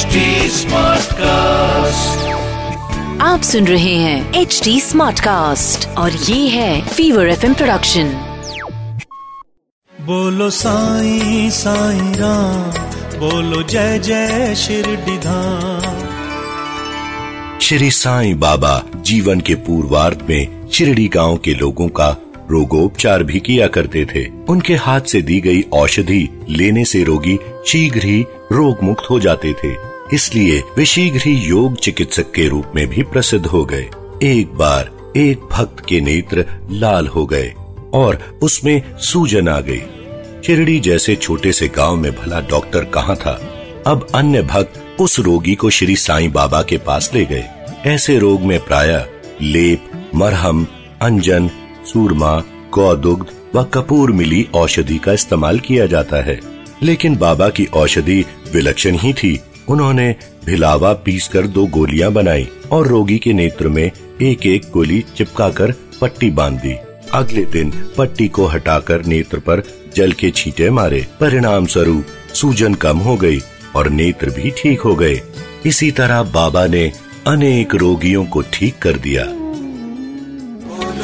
HD Smartcast. आप सुन रहे हैं एच डी स्मार्ट कास्ट और ये है फीवर एफ़ प्रोडक्शन बोलो साई साई राम बोलो जय जय शिरडीधाम श्री साईं बाबा जीवन के पूर्वार्ध में शिरडी गाँव के लोगों का रोगोपचार भी किया करते थे। उनके हाथ से दी गई औषधि लेने से रोगी शीघ्र ही रोग मुक्त हो जाते थे। इसलिए वे शीघ्र ही योग चिकित्सक के रूप में भी प्रसिद्ध हो गए। एक बार एक भक्त के नेत्र लाल हो गए और उसमें सूजन आ गई। शिरडी जैसे छोटे से गाँव में भला डॉक्टर कहाँ था? अब अन्य भक्त उस रोगी को श्री साईं बाबा के पास ले गए। ऐसे रोग में प्राय लेप, मरहम, अंजन सूरमा गौदुग्ध व कपूर मिली औषधि का इस्तेमाल किया जाता है। लेकिन बाबा की औषधि विलक्षण ही थी। उन्होंने भिलावा पीसकर दो गोलियाँ बनाई और रोगी के नेत्र में एक एक गोली चिपकाकर पट्टी बाँध। दी अगले दिन पट्टी को हटाकर नेत्र पर जल के छींटे मारे। परिणाम स्वरूप सूजन कम हो गई और नेत्र भी ठीक हो गए। इसी तरह बाबा ने अनेक रोगियों को ठीक कर दिया।